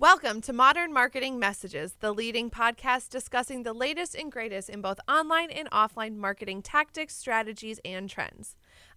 Welcome to Modern Marketing Messages, the leading podcast discussing the latest and greatest in both online and offline marketing tactics, strategies, and trends.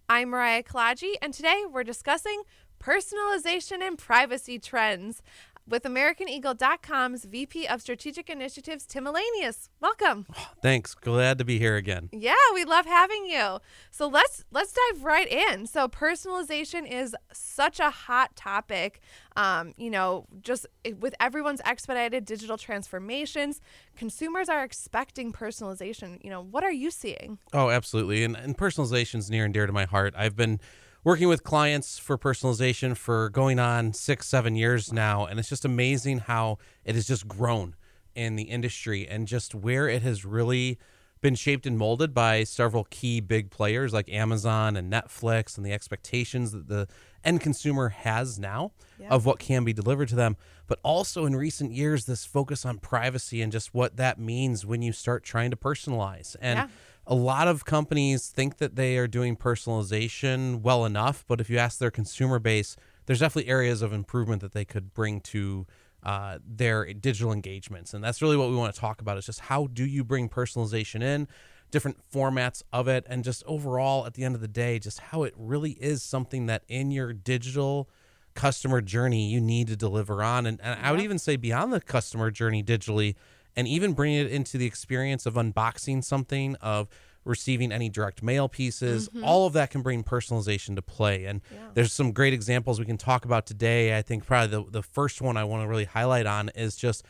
I'm Mariah Kalaji, and today we're discussing personalization and privacy trends with AmericanEagle.com's VP of Strategic Initiatives, Tim Elanius. Welcome. Thanks. Glad to be here again. Yeah, we love having you. So let's let's dive right in. So personalization is such a hot topic. Um, you know, just with everyone's expedited digital transformations, consumers are expecting personalization. You know, what are you seeing? Oh, absolutely. And, and personalization is near and dear to my heart. I've been working with clients for personalization for going on six, seven years now. And it's just amazing how it has just grown in the industry and just where it has really been shaped and molded by several key big players like Amazon and Netflix and the expectations that the end consumer has now yeah. of what can be delivered to them. But also in recent years, this focus on privacy and just what that means when you start trying to personalize. And yeah a lot of companies think that they are doing personalization well enough, but if you ask their consumer base, there's definitely areas of improvement that they could bring to uh, their digital engagements. And that's really what we want to talk about is just how do you bring personalization in, different formats of it, and just overall, at the end of the day, just how it really is something that in your digital customer journey you need to deliver on. And, and I would even say beyond the customer journey digitally, and even bringing it into the experience of unboxing something, of receiving any direct mail pieces. Mm-hmm. All of that can bring personalization to play. And yeah. there's some great examples we can talk about today. I think probably the, the first one I want to really highlight on is just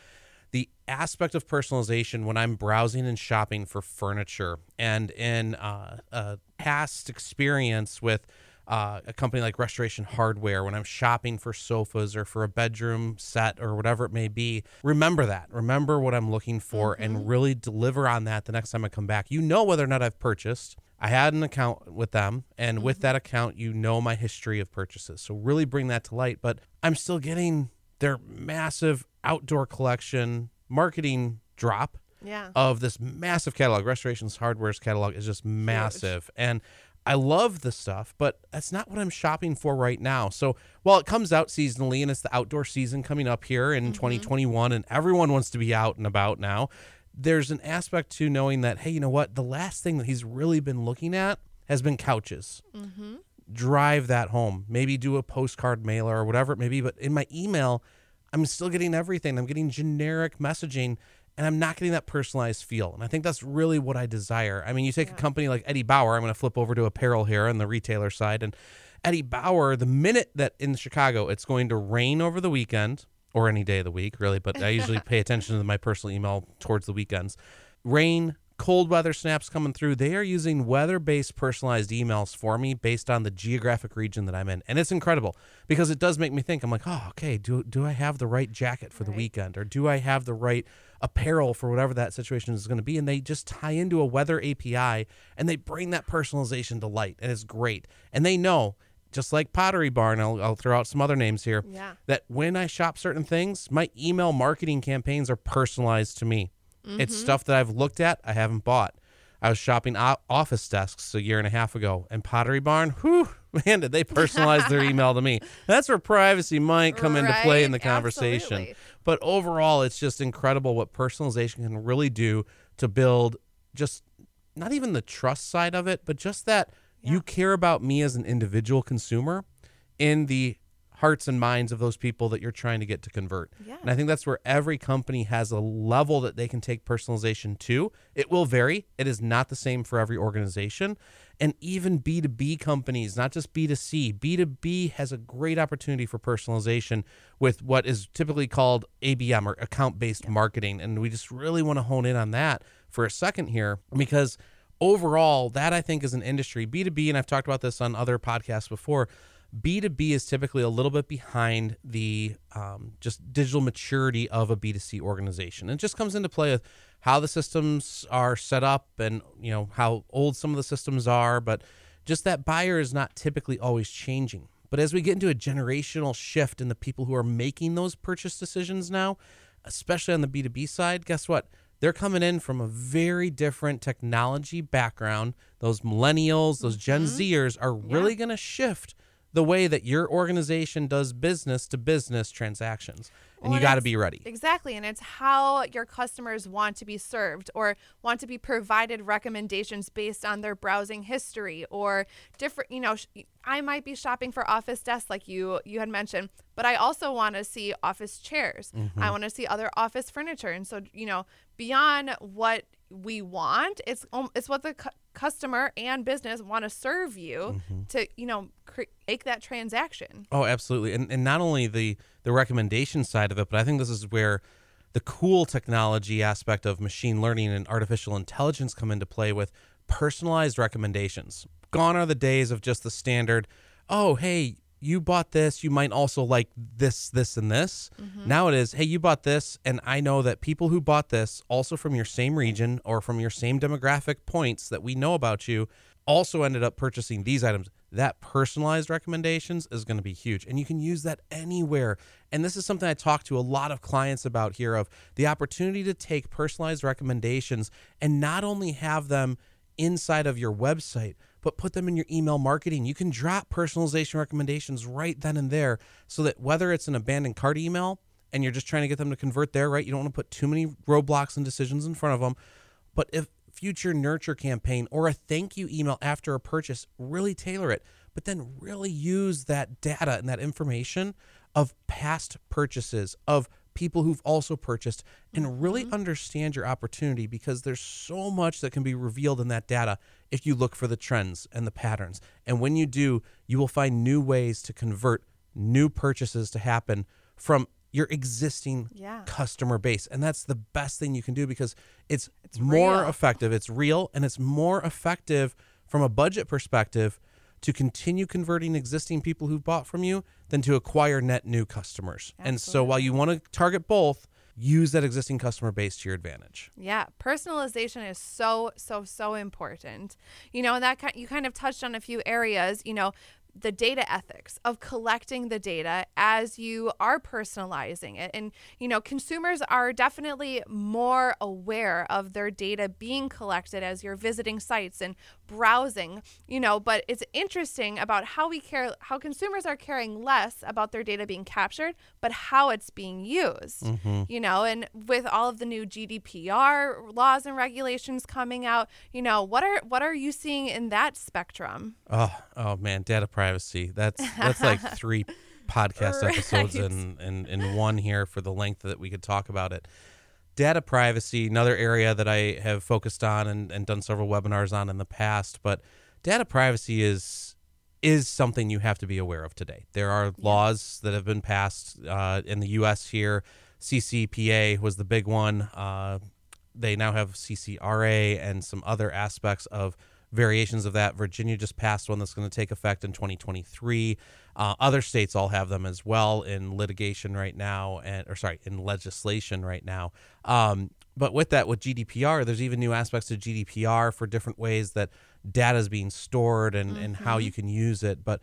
the aspect of personalization when I'm browsing and shopping for furniture. And in uh, a past experience with uh, a company like Restoration Hardware when I'm shopping for sofas or for a bedroom set or whatever it may be. Remember that. Remember what I'm looking for mm-hmm. and really deliver on that the next time I come back. You know whether or not I've purchased. I had an account with them, and mm-hmm. with that account, you know my history of purchases. So really bring that to light. But I'm still getting their massive outdoor collection marketing drop yeah. of this massive catalog. Restorations Hardware's catalog is just massive. Huge. And I love the stuff, but that's not what I'm shopping for right now. So while it comes out seasonally and it's the outdoor season coming up here in mm-hmm. 2021 and everyone wants to be out and about now, there's an aspect to knowing that, hey, you know what? The last thing that he's really been looking at has been couches. Mm-hmm. Drive that home. Maybe do a postcard mailer or whatever it may be. But in my email, I'm still getting everything. I'm getting generic messaging and I'm not getting that personalized feel. And I think that's really what I desire. I mean, you take yeah. a company like Eddie Bauer, I'm going to flip over to apparel here on the retailer side. And Eddie Bauer, the minute that in Chicago it's going to rain over the weekend, or any day of the week, really, but I usually pay attention to my personal email towards the weekends. Rain, cold weather snaps coming through, they are using weather based personalized emails for me based on the geographic region that I'm in. And it's incredible because it does make me think I'm like, oh, okay, do, do I have the right jacket for right. the weekend? Or do I have the right apparel for whatever that situation is going to be? And they just tie into a weather API and they bring that personalization to light. And it's great. And they know just like Pottery Barn, I'll, I'll, throw out some other names here. Yeah. That when I shop certain things, my email marketing campaigns are personalized to me. Mm-hmm. It's stuff that I've looked at, I haven't bought. I was shopping office desks a year and a half ago, and Pottery Barn, whew, man, did they personalize their email to me. That's where privacy might come right? into play in the conversation. Absolutely. But overall, it's just incredible what personalization can really do to build just not even the trust side of it, but just that yeah. you care about me as an individual consumer in the hearts and minds of those people that you're trying to get to convert. Yeah. And I think that's where every company has a level that they can take personalization to. It will vary. It is not the same for every organization. And even B2B companies, not just B2C, B2B has a great opportunity for personalization with what is typically called ABM or account based yeah. marketing. And we just really want to hone in on that for a second here because overall, that I think is an industry. B2B, and I've talked about this on other podcasts before B2B is typically a little bit behind the um, just digital maturity of a B2C organization. It just comes into play with how the systems are set up and you know how old some of the systems are, but just that buyer is not typically always changing. But as we get into a generational shift in the people who are making those purchase decisions now, especially on the B2B side, guess what? They're coming in from a very different technology background. Those millennials, those Gen mm-hmm. Zers are really yeah. going to shift the way that your organization does business to business transactions. and Well, you got to be ready. Exactly. And it's how your customers want to be served or want to be provided recommendations based on their browsing history or different, you know, sh- I might be shopping for office desks like you you had mentioned, but I also want to see office chairs. I want to see other office furniture. And so, you know, beyond what we want, it's um, it's what the customer and business want to serve you mm-hmm. to, you know, cre- make that transaction. Oh, absolutely. And and not only the the recommendation side of it, but I think this is where the cool technology aspect of machine learning and artificial intelligence come into play with personalized recommendations. Gone are the days of just the standard, oh, hey, you bought this, you might also like this, this, and this. Mm-hmm. Now it is, hey, you bought this, and I know that people who bought this, also from your same region or from your same demographic points that we know about you, also ended up purchasing these items. That personalized recommendations is going to be huge. And you can use that anywhere. And this is something I talk to a lot of clients about here of the opportunity to take personalized recommendations and not only have them inside of your website, but put them in your email marketing. You can drop personalization recommendations right then and there so that whether it's an abandoned cart email and you're just trying to get them to convert there, right? You don't want to put too many roadblocks and decisions in front of them. But if future nurture campaign or a thank you email after a purchase, really tailor it, but then really use that data and that information of past purchases, of people who've also purchased, and really mm-hmm. understand your opportunity because there's so much that can be revealed in that data if you look for the trends and the patterns. And when you do, you will find new ways to convert new purchases to happen from your existing Yeah. customer base. And that's the best thing you can do because it's, more real. effective, it's real, and it's more effective from a budget perspective to continue converting existing people who've bought from you than to acquire net new customers. And so while you want to target both, use that existing customer base to your advantage. Yeah, personalization is so so so important. You know, that ki- you kind of touched on a few areas, you know, the data ethics of collecting the data as you are personalizing it. And you know, consumers are definitely more aware of their data being collected as you're visiting sites and browsing, you know, but it's interesting about how we care how consumers are caring less about their data being captured, but how it's being used. Mm-hmm. You know, and with all of the new GDPR laws and regulations coming out, you know, what are what are you seeing in that spectrum? Oh, oh man, data privacy. That's that's like three podcast episodes and in, in in one here for the length that we could talk about it. Data privacy, another area that I have focused on and, and done several webinars on in the past, but data privacy is is something you have to be aware of today. There are laws that have been passed uh, in the U.S. here. CCPA was the big one. Uh, they now have CCRA and some other aspects of variations of that. Virginia just passed one that's going to take effect in 2023. Uh, other states all have them as well in litigation right now, and or sorry, in legislation right now. Um, but with that, with GDPR, there's even new aspects to GDPR for different ways that data is being stored and, and how you can use it. But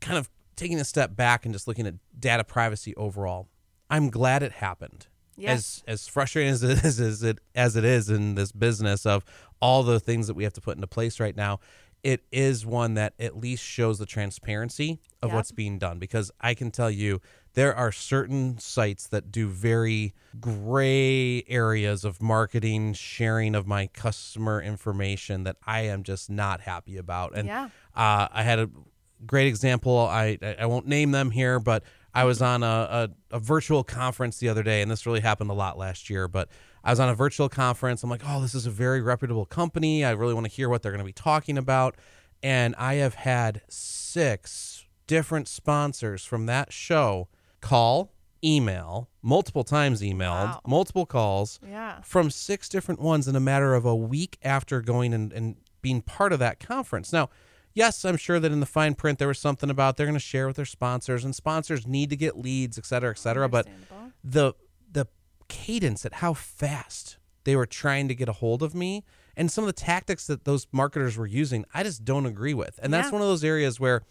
kind of taking a step back and just looking at data privacy overall, I'm glad it happened. Yes. As as frustrating as it is as it as it is in this business of all the things that we have to put into place right now, it is one that at least shows the transparency of what's being done. Because I can tell you there are certain sites that do very gray areas of marketing, sharing of my customer information that I am just not happy about. And Yeah. uh, I had a great example. I I I won't name them here, but I was on a, a, a virtual conference the other day, and this really happened a lot last year. But I was on a virtual conference. I'm like, oh, this is a very reputable company. I really want to hear what they're going to be talking about. And I have had six different sponsors from that show call, email, multiple times emailed, Wow. multiple calls Yeah. from six different ones in a matter of a week after going and, and being part of that conference. Now, yes, I'm sure that in the fine print there was something about they're going to share with their sponsors, and sponsors need to get leads, et cetera, et cetera. But the the cadence at how fast they were trying to get a hold of me and some of the tactics that those marketers were using, I just don't agree with. And that's Yeah. one of those areas where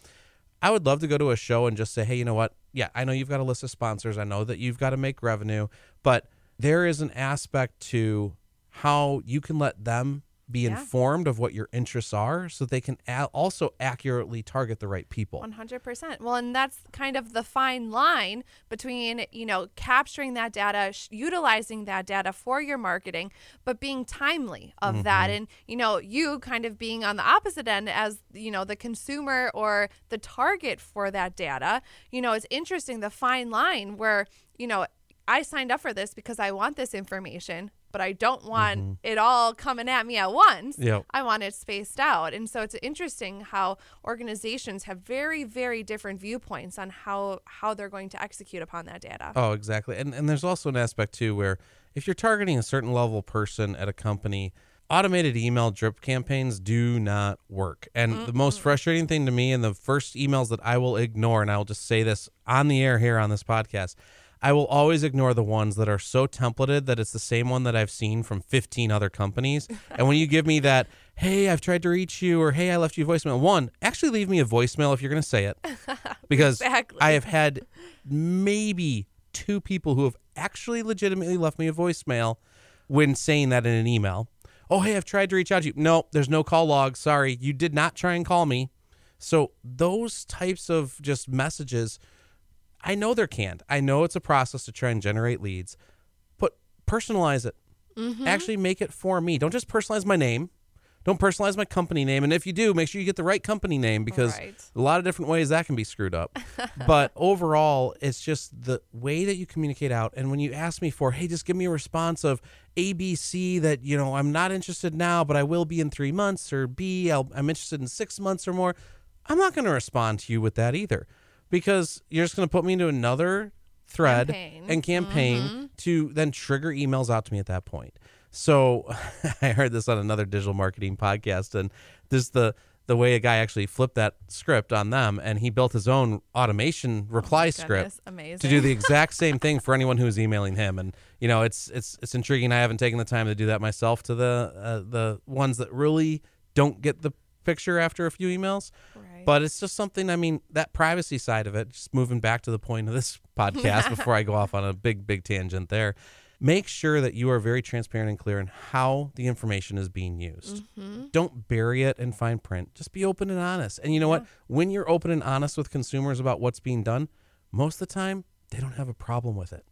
I would love to go to a show and just say, hey, you know what? Yeah, I know you've got a list of sponsors. I know that you've got to make revenue, but there is an aspect to how you can let them be Yeah. informed of what your interests are so they can a- also accurately target the right people. 100%. Well, and that's kind of the fine line between, you know, capturing that data, sh- utilizing that data for your marketing, but being timely of that. Mm-hmm. And, you know, you kind of being on the opposite end as, you know, the consumer or the target for that data. You know, it's interesting the fine line where, you know, I signed up for this because I want this information, but I don't want mm-hmm. it all coming at me at once. Yep. I want it spaced out. And so it's interesting how organizations have very, very different viewpoints on how how they're going to execute upon that data. Oh, exactly. And and there's also an aspect too where if you're targeting a certain level person at a company, automated email drip campaigns do not work. And the most frustrating thing to me and the first emails that I will ignore and I will just say this on the air here on this podcast, I will always ignore the ones that are so templated that it's the same one that I've seen from 15 other companies. and when you give me that, hey, I've tried to reach you, or hey, I left you a voicemail, one, actually leave me a voicemail if you're going to say it. Because Exactly. I have had maybe two people who have actually legitimately left me a voicemail when saying that in an email. Oh, hey, I've tried to reach out to you. No, there's no call log. Sorry, you did not try and call me. So those types of just messages, I know they're canned. I know it's a process to try and generate leads, but personalize it. Mm-hmm. Actually make it for me. Don't just personalize my name. Don't personalize my company name. And if you do, make sure you get the right company name because Right. a lot of different ways that can be screwed up. but overall, it's just the way that you communicate out. And when you ask me for, hey, just give me a response of ABC that, you know, I'm not interested now, but I will be in three months, or B, I'll, I'm interested in six months or more, I'm not going to respond to you with that either because you're just going to put me into another thread Campaign. and campaign to then trigger emails out to me at that point. So I heard this on another digital marketing podcast, and this the the way a guy actually flipped that script on them, and he built his own automation reply script amazing. to do the exact same thing for anyone who's emailing him. And you know, it's it's it's intriguing. I haven't taken the time to do that myself to the uh, the ones that really don't get the picture after a few emails. Right. But it's just something. I mean, that privacy side of it. Just moving back to the point of this podcast before I go off on a big big tangent there. Make sure that you are very transparent and clear in how the information is being used. Mm-hmm. Don't bury it in fine print. Just be open and honest. And you know what? When you're open and honest with consumers about what's being done, most of the time they don't have a problem with it,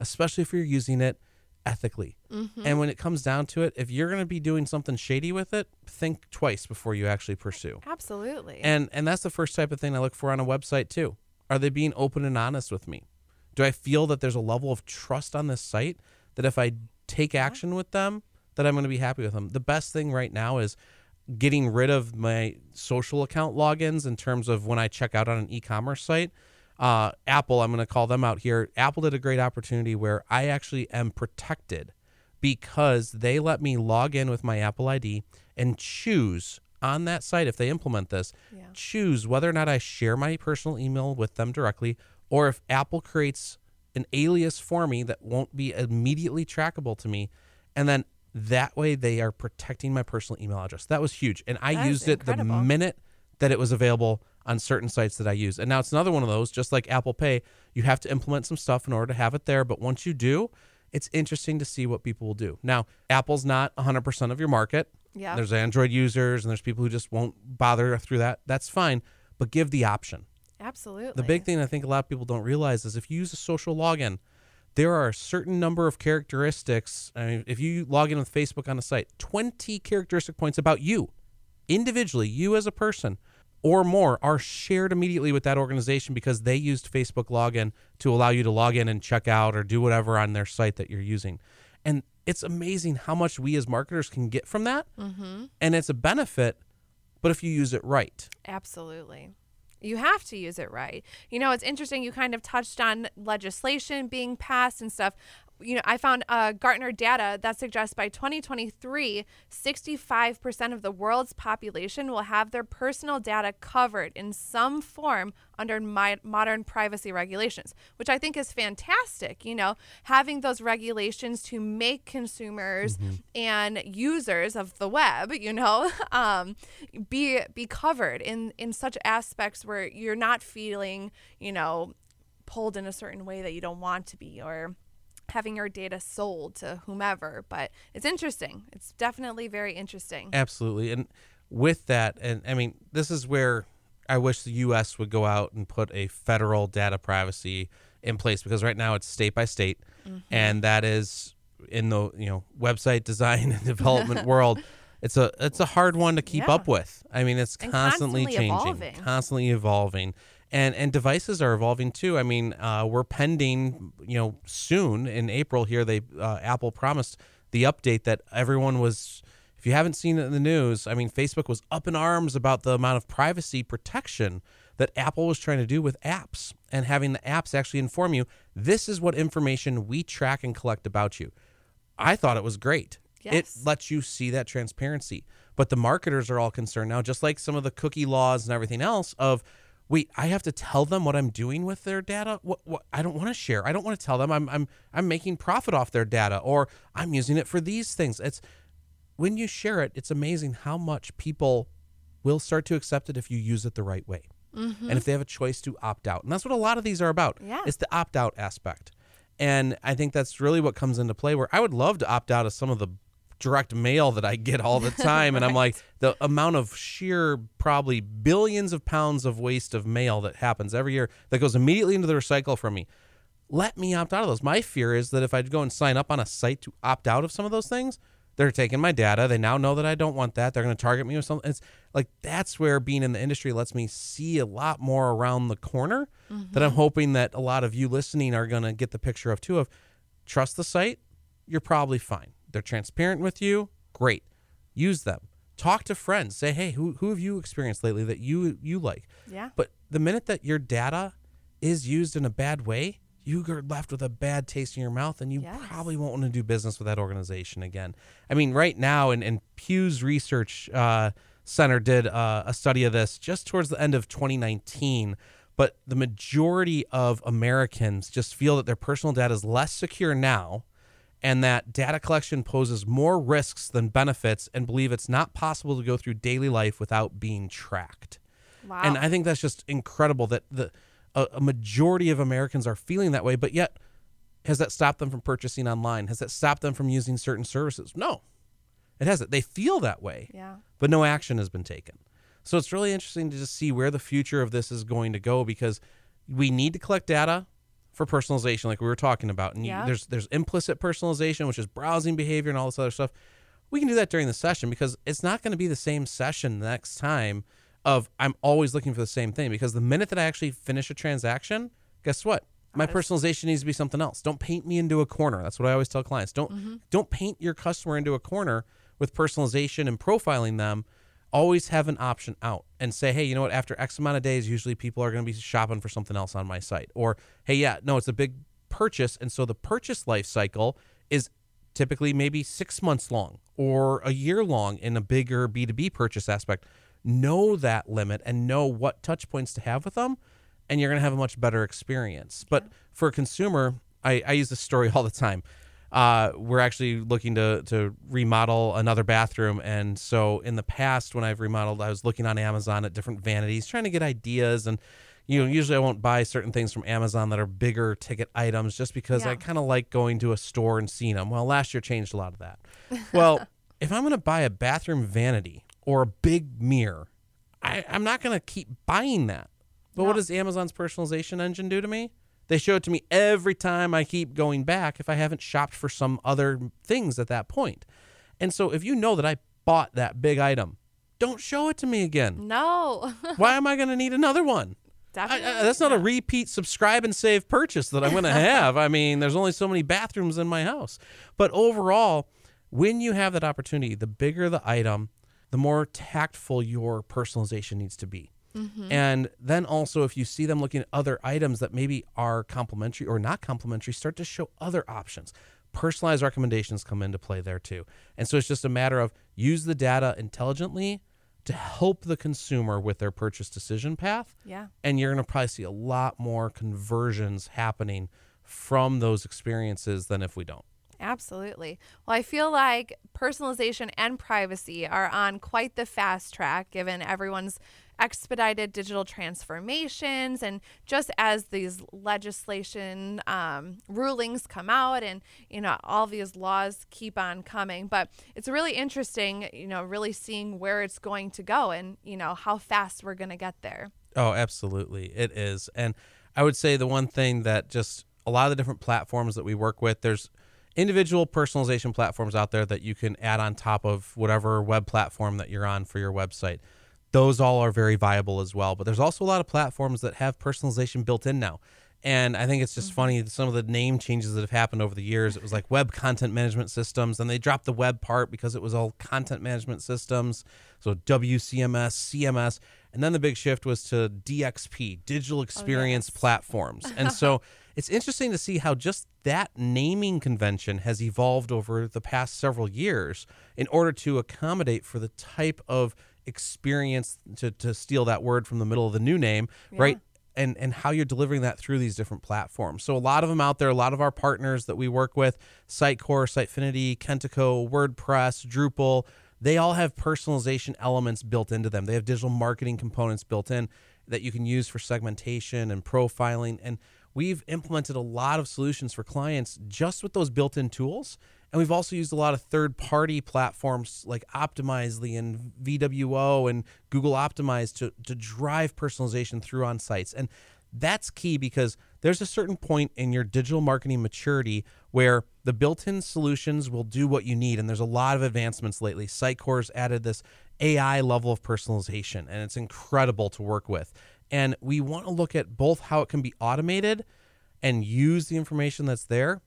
especially if you're using it ethically. Mm-hmm. And when it comes down to it, if you're going to be doing something shady with it, think twice before you actually pursue. Absolutely. And and that's the first type of thing I look for on a website too. Are they being open and honest with me? Do I feel that there's a level of trust on this site that if I take action with them, that I'm going to be happy with them? The best thing right now is getting rid of my social account logins in terms of when I check out on an e-commerce site. Uh, Apple, I'm going to call them out here. Apple did a great opportunity where I actually am protected because they let me log in with my Apple ID and choose on that site if they implement this, Yeah. choose whether or not I share my personal email with them directly or if Apple creates an alias for me that won't be immediately trackable to me and then that way they are protecting my personal email address. That was huge and I That used it the minute that it was available on certain sites that I use. And now it's another one of those just like Apple Pay, you have to implement some stuff in order to have it there, but once you do, it's interesting to see what people will do. Now, Apple's not 100% of your market. Yeah. There's Android users and there's people who just won't bother through that. That's fine, but give the option. Absolutely. The big thing I think a lot of people don't realize is if you use a social login, there are a certain number of characteristics. I mean, if you log in with Facebook on a site, 20 characteristic points about you, individually, you as a person, or more, are shared immediately with that organization because they used Facebook login to allow you to log in and check out or do whatever on their site that you're using. And it's amazing how much we as marketers can get from that. Mm-hmm. And it's a benefit, but if you use it right. Absolutely. You have to use it right. You know, it's interesting. You kind of touched on legislation being passed and stuff. You know, I found uh, Gartner data that suggests by 2023, 65% of the world's population will have their personal data covered in some form under mi- modern privacy regulations, which I think is fantastic. You know, having those regulations to make consumers and users of the web, you know, um, be be covered in in such aspects where you're not feeling, you know, pulled in a certain way that you don't want to be or having your data sold to whomever. But it's interesting. It's definitely very interesting. Absolutely. And with that, and I mean, this is where I wish the U.S. would go out and put a federal data privacy in place because right now it's state by state, mm-hmm. and that is in the you know website design and development world. It's a it's a hard one to keep Yeah. up with. I mean, it's constantly, constantly changing, evolving. constantly evolving, and and devices are evolving too. I mean, uh, we're pending, you know, soon in April here. They uh, Apple promised the update that everyone was. If you haven't seen it in the news, I mean, Facebook was up in arms about the amount of privacy protection that Apple was trying to do with apps and having the apps actually inform you this is what information we track and collect about you. I thought it was great. Yes. It lets you see that transparency. But the marketers are all concerned now, just like some of the cookie laws and everything else, of wait, I have to tell them what I'm doing with their data. What, what I don't want to share. I don't want to tell them I'm I'm I'm making profit off their data or I'm using it for these things. It's when you share it, it's amazing how much people will start to accept it if you use it the right way. Mm-hmm. And if they have a choice to opt out. And that's what a lot of these are about. Yeah. It's the opt out aspect. And I think that's really what comes into play where I would love to opt out of some of the direct mail that I get all the time. And I'm like, the amount of sheer, probably billions of pounds of waste of mail that happens every year that goes immediately into the recycle from me. Let me opt out of those. My fear is that if I go and sign up on a site to opt out of some of those things, they're taking my data. They now know that I don't want that. They're going to target me with something. It's like that's where being in the industry lets me see a lot more around the corner that I'm mm-hmm. hoping that a lot of you listening are going to get the picture of too of trust the site, you're probably fine. They're transparent with you, great. Use them. Talk to friends. Say, "Hey, who who have you experienced lately that you you like?" Yeah. But the minute that your data is used in a bad way, you are left with a bad taste in your mouth and you Yes. probably won't want to do business with that organization again. I mean, right now, and, and Pew's Research uh, Center did uh, a study of this just towards the end of 2019. But the majority of Americans just feel that their personal data is less secure now and that data collection poses more risks than benefits and believe it's not possible to go through daily life without being tracked. Wow. And I think that's just incredible that the a, a majority of Americans are feeling that way, but yet has that stopped them from purchasing online? Has that stopped them from using certain services? No. It hasn't. They feel that way, yeah. but no action has been taken. So it's really interesting to just see where the future of this is going to go because we need to collect data for personalization like we were talking about. And you- there's there's implicit personalization, which is browsing behavior and all this other stuff. We can do that during the session because it's not going to be the same session the next time of I'm always looking for the same thing because the minute that I actually finish a transaction, guess what? My personalization needs to be something else. Don't paint me into a corner. That's what I always tell clients. Don't mm-hmm. don't paint your customer into a corner with personalization and profiling them. Always have an option out and say, hey, you know what? After X amount of days, usually people are going to be shopping for something else on my site. Or, hey, yeah, no, it's a big purchase, and so the purchase life cycle is typically maybe six months long or a year long in a bigger B2B purchase aspect. Know that limit and know what touch points to have with them, and you're going to have a much better experience. But for a consumer, I, I use this story all the time. Uh, we're actually looking to, to remodel another bathroom. And so in the past, when I've remodeled, I was looking on Amazon at different vanities, trying to get ideas. And, you know, usually I won't buy certain things from Amazon that are bigger ticket items just because I kind of like going to a store and seeing them. Well, last year changed a lot of that. Well, if I'm going to buy a bathroom vanity or a big mirror, I, I'm not going to keep buying that. But what does Amazon's personalization engine do to me? They show it to me every time I keep going back if I haven't shopped for some other things at that point. And so if you know that I bought that big item, don't show it to me again. No. Why am I going to need another one? I, Definitely. I, that's not a repeat subscribe and save purchase that I'm going to have. I mean, there's only so many bathrooms in my house. But overall, when you have that opportunity, the bigger the item, the more tactful your personalization needs to be. Mm-hmm. And then also, if you see them looking at other items that maybe are complementary or not complementary, start to show other options. Personalized recommendations come into play there too. And so it's just a matter of use the data intelligently to help the consumer with their purchase decision path Yeah. and you're going to probably see a lot more conversions happening from those experiences than if we don't. Absolutely. Well, I feel like personalization and privacy are on quite the fast track given everyone's expedited digital transformations and just as these legislation um, rulings come out and you know all these laws keep on coming. But it's really interesting you know really seeing where it's going to go and you know how fast we're going to get there. Oh absolutely. It is. And i would say the one thing that just a lot of the different platforms that we work with there's individual personalization platforms out there that you can add on top of whatever web platform that you're on for your website those all are very viable as well. But there's also a lot of platforms that have personalization built in now. And I think it's just mm-hmm. funny some of the name changes that have happened over the years. It was like web content management systems, and they dropped the web part because it was all content management systems. So WCMS, CMS, and then the big shift was to DXP, digital experience oh, yes. platforms. And so it's interesting to see how just that naming convention has evolved over the past several years in order to accommodate for the type of experience to, to steal that word from the middle of the new name, yeah. right? And and how you're delivering that through these different platforms. So a lot of them out there, a lot of our partners that we work with, Sitecore, Sitefinity, Kentico, WordPress, Drupal, they all have personalization elements built into them. They have digital marketing components built in that you can use for segmentation and profiling. And we've implemented a lot of solutions for clients just with those built-in tools and we've also used a lot of third party platforms like Optimizely and VWO and Google Optimize to, to drive personalization through on sites. And that's key because there's a certain point in your digital marketing maturity where the built in solutions will do what you need. And there's a lot of advancements lately. Sitecore's added this AI level of personalization, and it's incredible to work with. And we want to look at both how it can be automated and use the information that's there,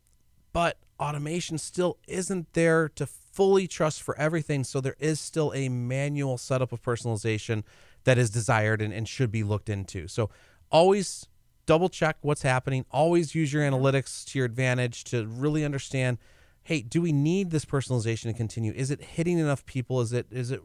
but automation still isn't there to fully trust for everything. So there is still a manual setup of personalization that is desired and, and should be looked into. So always double check what's happening. Always use your analytics to your advantage to really understand hey, do we need this personalization to continue? Is it hitting enough people? Is it is it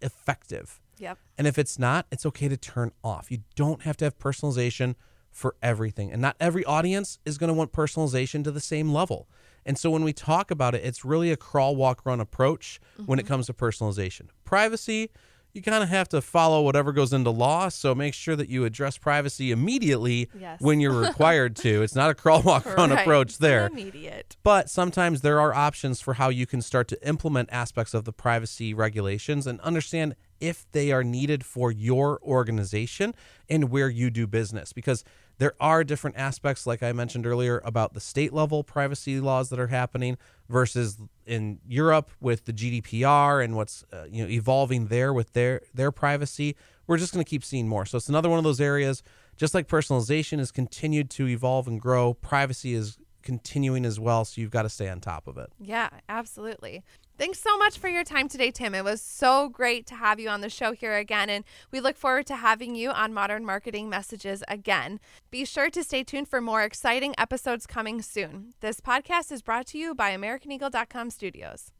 effective? Yep. And if it's not, it's okay to turn off. You don't have to have personalization for everything. And not every audience is going to want personalization to the same level. And so when we talk about it, it's really a crawl, walk, run approach mm-hmm. when it mm-hmm. comes to personalization. Privacy, you kind of have to follow whatever goes into law. So make sure that you address privacy immediately yes. when you're required to. It's not a crawl, walk, run right. approach there. Immediate. But sometimes there are options for how you can start to implement aspects of the privacy regulations and understand if they are needed for your organization and where you do business. Because there are different aspects, like I mentioned earlier, about the state level privacy laws that are happening versus in Europe with the GDPR and what's uh, you know evolving there with their their privacy. We're just going to keep seeing more. So it's another one of those areas. Just like personalization has continued to evolve and grow, privacy is continuing as well. So you've got to stay on top of it. Yeah, absolutely. Thanks so much for your time today, Tim. It was so great to have you on the show here again, and we look forward to having you on Modern Marketing Messages again. Be sure to stay tuned for more exciting episodes coming soon. This podcast is brought to you by AmericanEagle.com Studios.